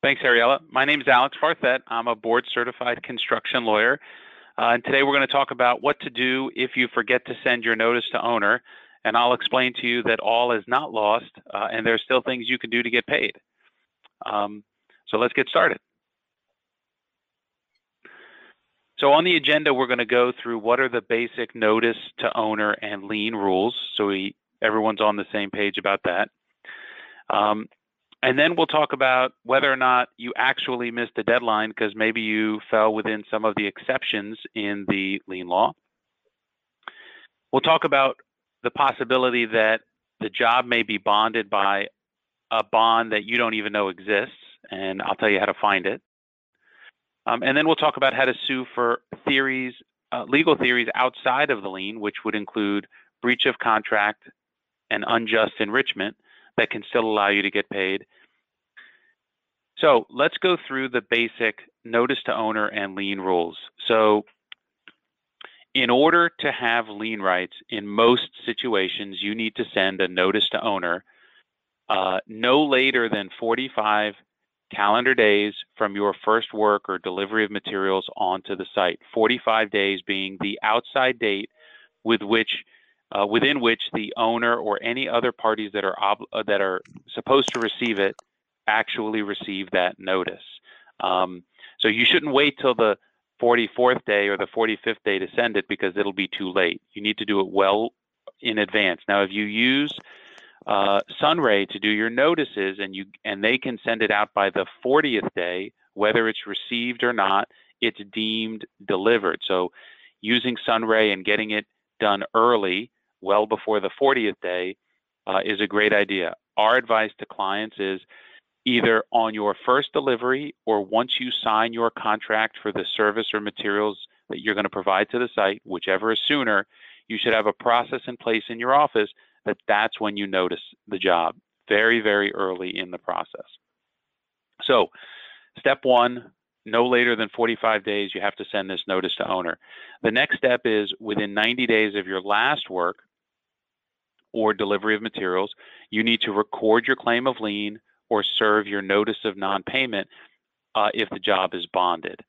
Thanks, Ariella. My name is Alex Barthet. I'm a board certified construction lawyer. Uh, and today we're going to talk about what to do if you forget to send your notice to owner. And I'll explain to you that all is not lost uh, and there's still things you can do to get paid. Um, so let's get started. So on the agenda, we're going to go through what are the basic notice to owner and lien rules. So we, everyone's on the same page about that. Um, and then we'll talk about whether or not you actually missed a deadline because maybe you fell within some of the exceptions in the lien law. We'll talk about the possibility that the job may be bonded by a bond that you don't even know exists, and I'll tell you how to find it. Um, and then we'll talk about how to sue for theories, uh, legal theories outside of the lien, which would include breach of contract and unjust enrichment that can still allow you to get paid. So let's go through the basic notice to owner and lien rules. So in order to have lien rights in most situations, you need to send a notice to owner uh, no later than 45 calendar days from your first work or delivery of materials onto the site. 45 days being the outside date with which uh, within which the owner or any other parties that are uh, that are supposed to receive it actually receive that notice. Um, so you shouldn't wait till the 44th day or the 45th day to send it because it'll be too late. You need to do it well in advance. Now, if you use uh, Sunray to do your notices and you and they can send it out by the 40th day, whether it's received or not, it's deemed delivered. So using Sunray and getting it done early, well before the 40th day, uh, is a great idea. Our advice to clients is either on your first delivery or once you sign your contract for the service or materials that you're going to provide to the site, whichever is sooner, you should have a process in place in your office that that's when you notice the job very, very early in the process. So step one, no later than 45 days, you have to send this notice to owner. The next step is within 90 days of your last work or delivery of materials, you need to record your claim of lien or serve your notice of non-payment uh, if the job is bonded.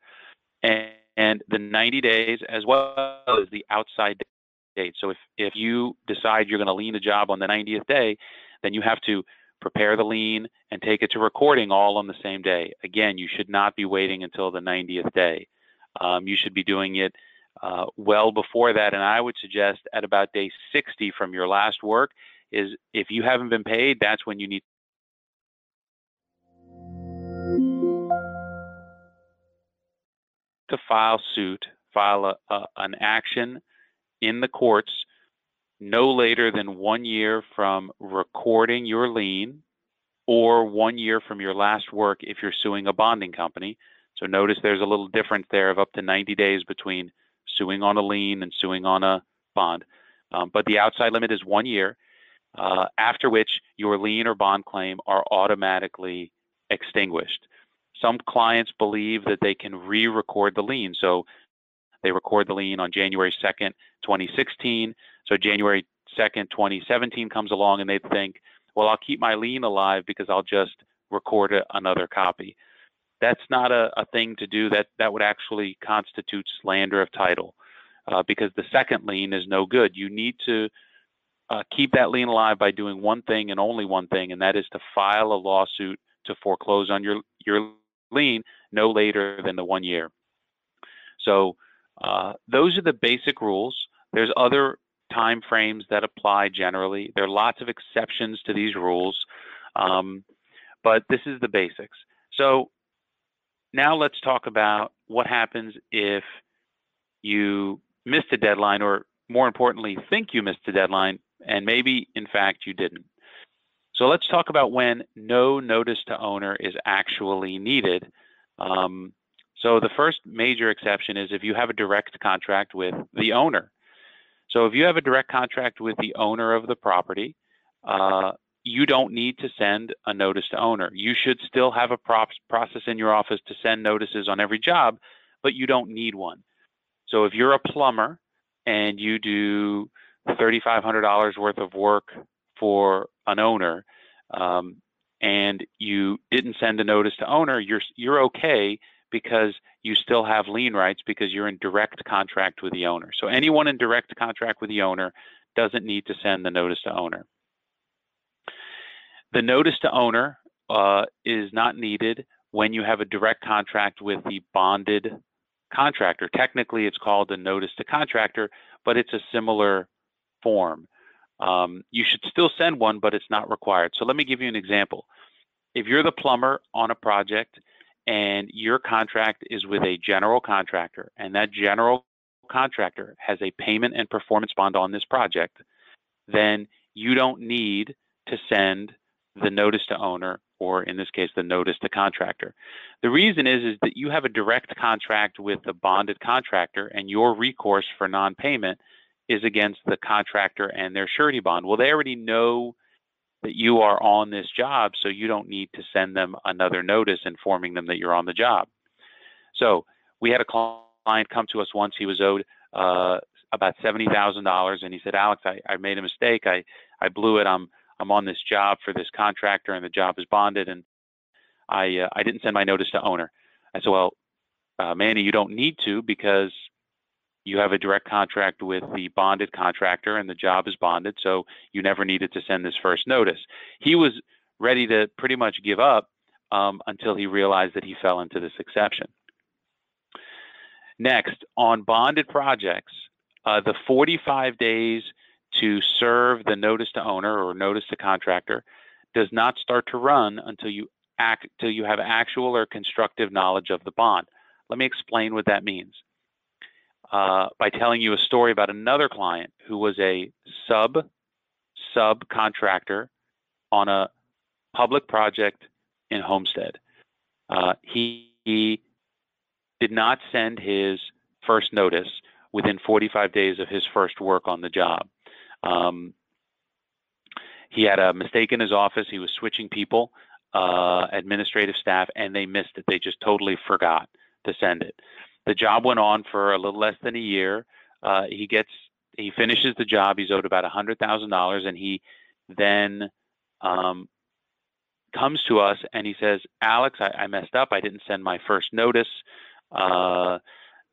And, and the 90 days as well as the outside date. So if, if you decide you're going to lien the job on the 90th day, then you have to prepare the lien and take it to recording all on the same day. Again, you should not be waiting until the 90th day. Um, you should be doing it uh, well before that. And I would suggest at about day 60 from your last work is if you haven't been paid, that's when you need to file suit, file a, a, an action in the courts no later than one year from recording your lien or one year from your last work if you're suing a bonding company. So notice there's a little difference there of up to 90 days between suing on a lien and suing on a bond. Um, but the outside limit is one year, uh, after which your lien or bond claim are automatically extinguished. Some clients believe that they can re-record the lien. So they record the lien on January 2nd, 2016. So January 2nd, 2017 comes along and they think, well, I'll keep my lien alive because I'll just record a, another copy. That's not a, a, thing to do. That that would actually constitute slander of title uh, because the second lien is no good. You need to uh, keep that lien alive by doing one thing and only one thing, and that is to file a lawsuit to foreclose on your your lien no later than the one year. So uh, those are the basic rules. There's other time frames that apply generally. There are lots of exceptions to these rules, um, but this is the basics. So now let's talk about what happens if you missed a deadline or more importantly, think you missed a deadline and maybe in fact you didn't. So let's talk about when no notice to owner is actually needed. Um, so the first major exception is if you have a direct contract with the owner. So if you have a direct contract with the owner of the property, uh, you don't need to send a notice to owner. You should still have a process in your office to send notices on every job, but you don't need one. So if you're a plumber and you do $3,500 worth of work for an owner, um, and you didn't send a notice to owner, you're you're okay because you still have lien rights because you're in direct contract with the owner. So anyone in direct contract with the owner doesn't need to send the notice to owner. The notice to owner uh, is not needed when you have a direct contract with the bonded contractor. Technically, it's called a notice to contractor, but it's a similar form. Um, you should still send one, but it's not required. So let me give you an example. If you're the plumber on a project and your contract is with a general contractor, and that general contractor has a payment and performance bond on this project, then you don't need to send the notice to owner or in this case the notice to contractor. The reason is is that you have a direct contract with the bonded contractor and your recourse for non-payment is against the contractor and their surety bond. Well, they already know that you are on this job, so you don't need to send them another notice informing them that you're on the job. So we had a client come to us once. He was owed uh, about seventy thousand dollars, and he said, "Alex, I, I made a mistake. I I blew it. I'm I'm on this job for this contractor and the job is bonded and I uh, I didn't send my notice to owner. I said, well, uh, Manny, you don't need to because you have a direct contract with the bonded contractor and the job is bonded, so you never needed to send this first notice. He was ready to pretty much give up um, until he realized that he fell into this exception. Next, on bonded projects, uh, the 45 days to serve the notice to owner or notice to contractor does not start to run until you act until you have actual or constructive knowledge of the bond. Let me explain what that means. Uh, by telling you a story about another client who was a sub subcontractor on a public project in Homestead. Uh, he, he did not send his first notice within 45 days of his first work on the job. Um, he had a mistake in his office. He was switching people, uh, administrative staff, and they missed it. They just totally forgot to send it. The job went on for a little less than a year. Uh, he gets he finishes the job. He's owed about a hundred thousand dollars, and he then um, comes to us and he says, "Alex, I, I, messed up. I didn't send my first notice." Uh,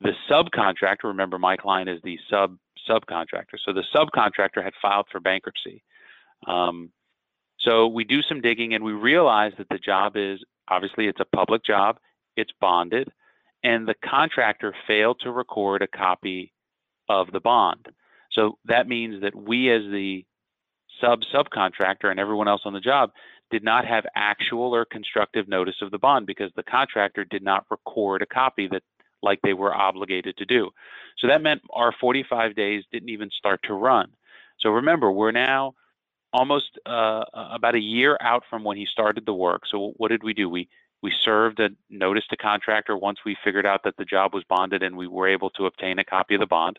the subcontractor, remember, my client is the sub subcontractor. So the subcontractor had filed for bankruptcy. Um, so we do some digging and we realize that the job is obviously it's a public job, it's bonded, and the contractor failed to record a copy of the bond. So that means that we as the sub subcontractor and everyone else on the job did not have actual or constructive notice of the bond because the contractor did not record a copy that like they were obligated to do. So that meant our 45 days didn't even start to run. So remember, we're now almost uh, about a year out from when he started the work. So what did we do? We we served a notice to contractor once we figured out that the job was bonded and we were able to obtain a copy of the bond.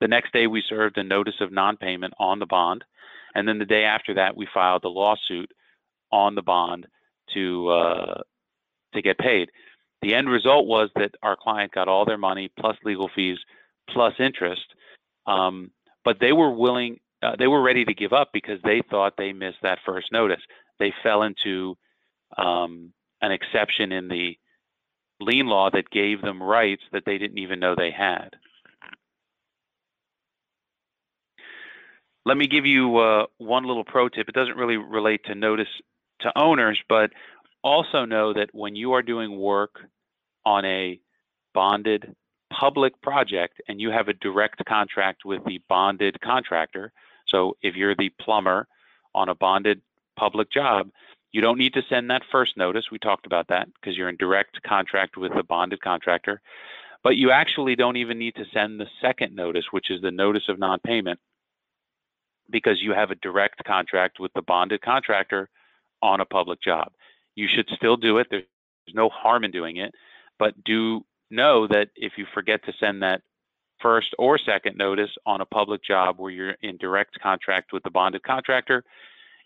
The next day we served a notice of non-payment on the bond, and then the day after that we filed a lawsuit on the bond to uh, to get paid. The end result was that our client got all their money plus legal fees plus interest, um, but they were willing, uh, they were ready to give up because they thought they missed that first notice. They fell into um, an exception in the lien law that gave them rights that they didn't even know they had. Let me give you uh, one little pro tip. It doesn't really relate to notice to owners, but also know that when you are doing work on a bonded public project and you have a direct contract with the bonded contractor, so if you're the plumber on a bonded public job, you don't need to send that first notice. We talked about that because you're in direct contract with the bonded contractor. But you actually don't even need to send the second notice, which is the notice of non payment, because you have a direct contract with the bonded contractor on a public job you should still do it. There's no harm in doing it, but do know that if you forget to send that first or second notice on a public job where you're in direct contract with the bonded contractor,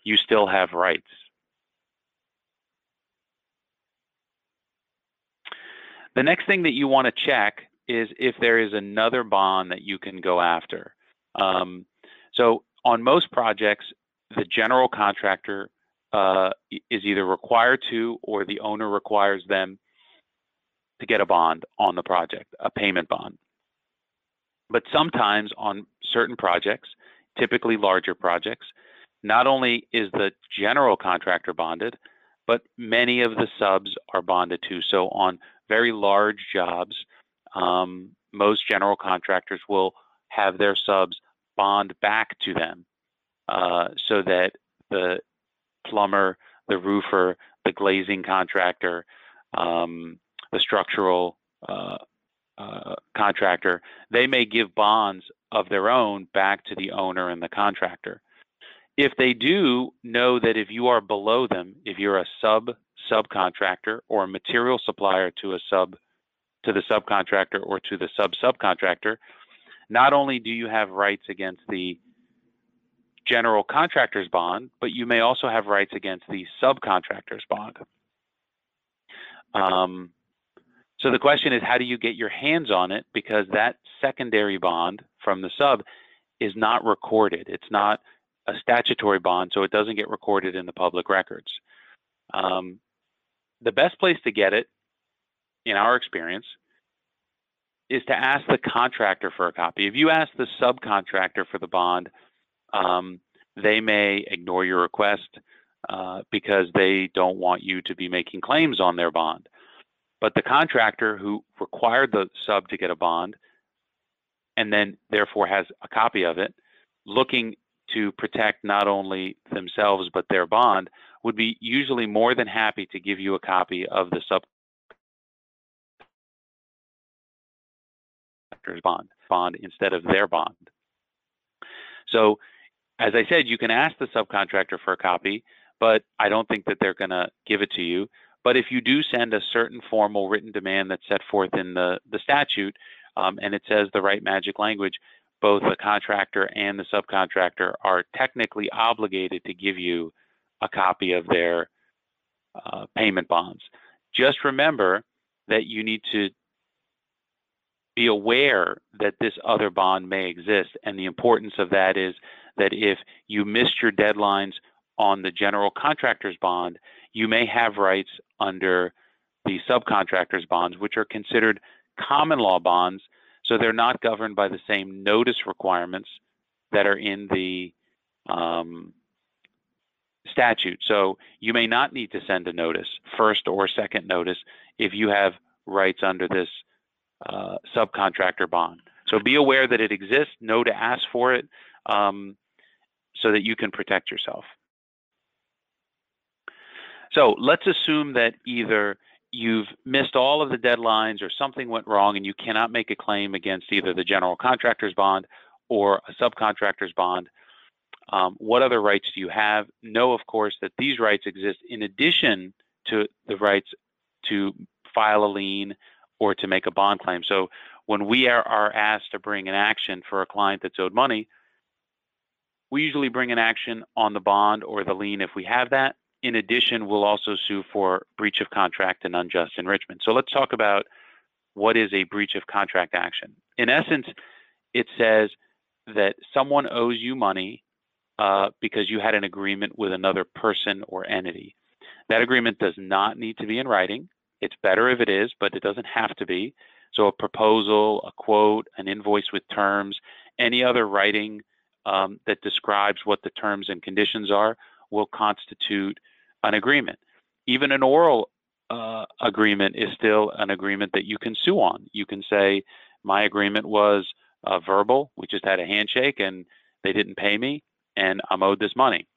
you still have rights. The next thing that you want to check is if there is another bond that you can go after. Um, so on most projects, the general contractor uh, is either required to or the owner requires them to get a bond on the project, a payment bond. But sometimes on certain projects, typically larger projects, not only is the general contractor bonded, but many of the subs are bonded too. So on very large jobs, um, most general contractors will have their subs bond back to them uh, so that the plumber, the roofer, the glazing contractor, um, the structural uh, uh, contractor, they may give bonds of their own back to the owner and the contractor. If they do know that if you are below them, if you're a sub subcontractor or a material supplier to a sub to the subcontractor or to the sub subcontractor, not only do you have rights against the general contractor's bond, but you may also have rights against the subcontractor's bond. Um, so the question is, how do you get your hands on it? Because that secondary bond from the sub is not recorded. It's not a statutory bond, so it doesn't get recorded in the public records. Um, the best place to get it, in our experience, is to ask the contractor for a copy. If you ask the subcontractor for the bond, um, they may ignore your request uh, because they don't want you to be making claims on their bond. But the contractor who required the sub to get a bond and then therefore has a copy of it, looking to protect not only themselves but their bond, would be usually more than happy to give you a copy of the sub bond bond instead of their bond. So as I said, you can ask the subcontractor for a copy, but I don't think that they're going to give it to you. But if you do send a certain formal written demand that's set forth in the, the statute, um, and it says the right magic language, both the contractor and the subcontractor are technically obligated to give you a copy of their uh, payment bonds. Just remember that you need to be aware that this other bond may exist. And the importance of that is that if you missed your deadlines on the general contractor's bond, you may have rights under the subcontractor's bonds, which are considered common law bonds. So they're not governed by the same notice requirements that are in the um, statute. So you may not need to send a notice, first or second notice, if you have rights under this uh, subcontractor bond. So be aware that it exists, know to ask for it um, so that you can protect yourself. So let's assume that either you've missed all of the deadlines or something went wrong and you cannot make a claim against either the general contractor's bond or a subcontractor's bond. Um, what other rights do you have? Know, of course, that these rights exist in addition to the rights to file a lien or to make a bond claim. So when we are, are asked to bring an action for a client that's owed money, we usually bring an action on the bond or the lien if we have that. In addition, we'll also sue for breach of contract and unjust enrichment. So let's talk about what is a breach of contract action. In essence, it says that someone owes you money uh, because you had an agreement with another person or entity. That agreement does not need to be in writing. It's better if it is, but it doesn't have to be. So a proposal, a quote, an invoice with terms, any other writing um, that describes what the terms and conditions are will constitute an agreement. Even an oral uh, agreement is still an agreement that you can sue on. You can say, my agreement was uh, verbal. We just had a handshake and they didn't pay me and I'm owed this money.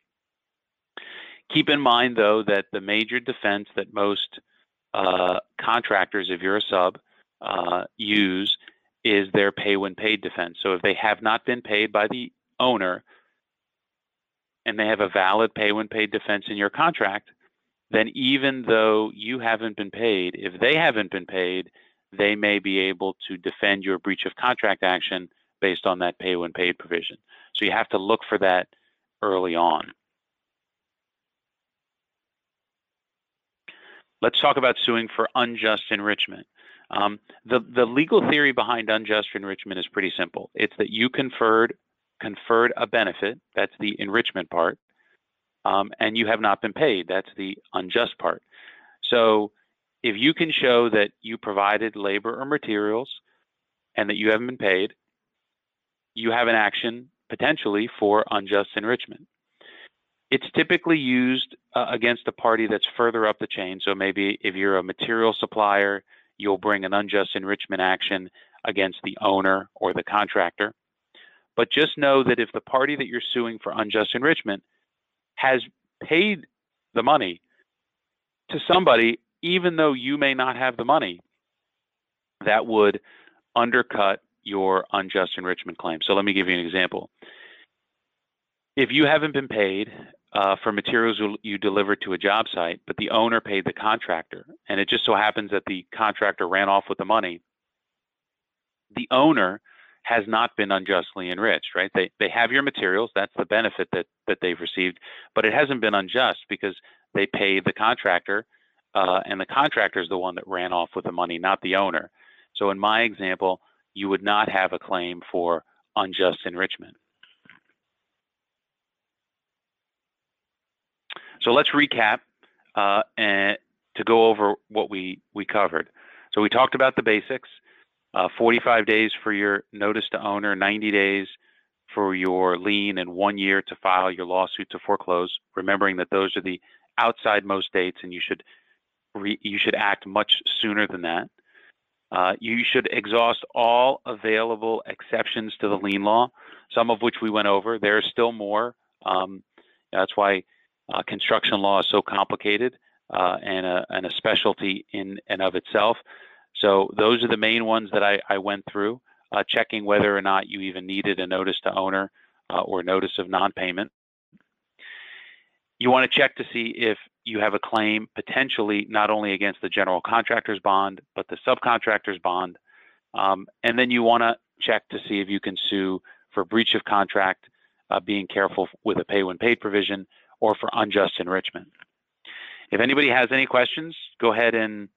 Keep in mind, though, that the major defense that most uh, contractors, if you're a sub, uh, use is their pay when paid defense. So if they have not been paid by the owner and they have a valid pay when paid defense in your contract, then even though you haven't been paid, if they haven't been paid, they may be able to defend your breach of contract action based on that pay when paid provision. So you have to look for that early on. Let's talk about suing for unjust enrichment. Um, the, the legal theory behind unjust enrichment is pretty simple. It's that you conferred conferred a benefit, that's the enrichment part, um, and you have not been paid. That's the unjust part. So if you can show that you provided labor or materials and that you haven't been paid, you have an action potentially for unjust enrichment. It's typically used uh, against a party that's further up the chain. So maybe if you're a material supplier, you'll bring an unjust enrichment action against the owner or the contractor. But just know that if the party that you're suing for unjust enrichment has paid the money to somebody, even though you may not have the money, that would undercut your unjust enrichment claim. So let me give you an example. If you haven't been paid uh, for materials you delivered to a job site, but the owner paid the contractor, and it just so happens that the contractor ran off with the money, the owner has not been unjustly enriched, right? They they have your materials, that's the benefit that that they've received, but it hasn't been unjust because they paid the contractor, uh, and the contractor is the one that ran off with the money, not the owner. So in my example, you would not have a claim for unjust enrichment. So let's recap uh, and to go over what we we covered. So we talked about the basics uh, 45 days for your notice to owner, 90 days for your lien, and one year to file your lawsuit to foreclose. Remembering that those are the outside most dates, and you should re, you should act much sooner than that. Uh, you should exhaust all available exceptions to the lien law, some of which we went over. There are still more. Um, that's why uh, construction law is so complicated uh, and, a, and a specialty in and of itself. So those are the main ones that I, I went through, uh, checking whether or not you even needed a notice to owner uh, or notice of non-payment. You want to check to see if you have a claim potentially not only against the general contractor's bond, but the subcontractor's bond. Um, and then you want to check to see if you can sue for breach of contract, uh, being careful with a pay when paid provision, or for unjust enrichment. If anybody has any questions, go ahead and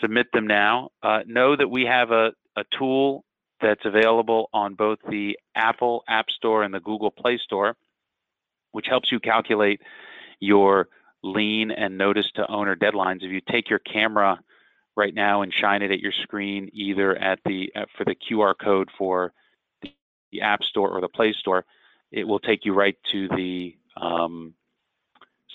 submit them now. Uh, know that we have a, a tool that's available on both the Apple App Store and the Google Play Store, which helps you calculate your lien and notice to owner deadlines. If you take your camera right now and shine it at your screen, either at the uh, for the QR code for the App Store or the Play Store, it will take you right to the um,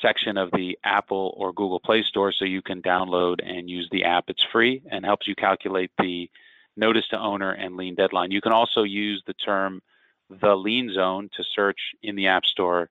section of the Apple or Google Play Store so you can download and use the app. It's free and helps you calculate the notice to owner and lien deadline. You can also use the term the lien zone to search in the App Store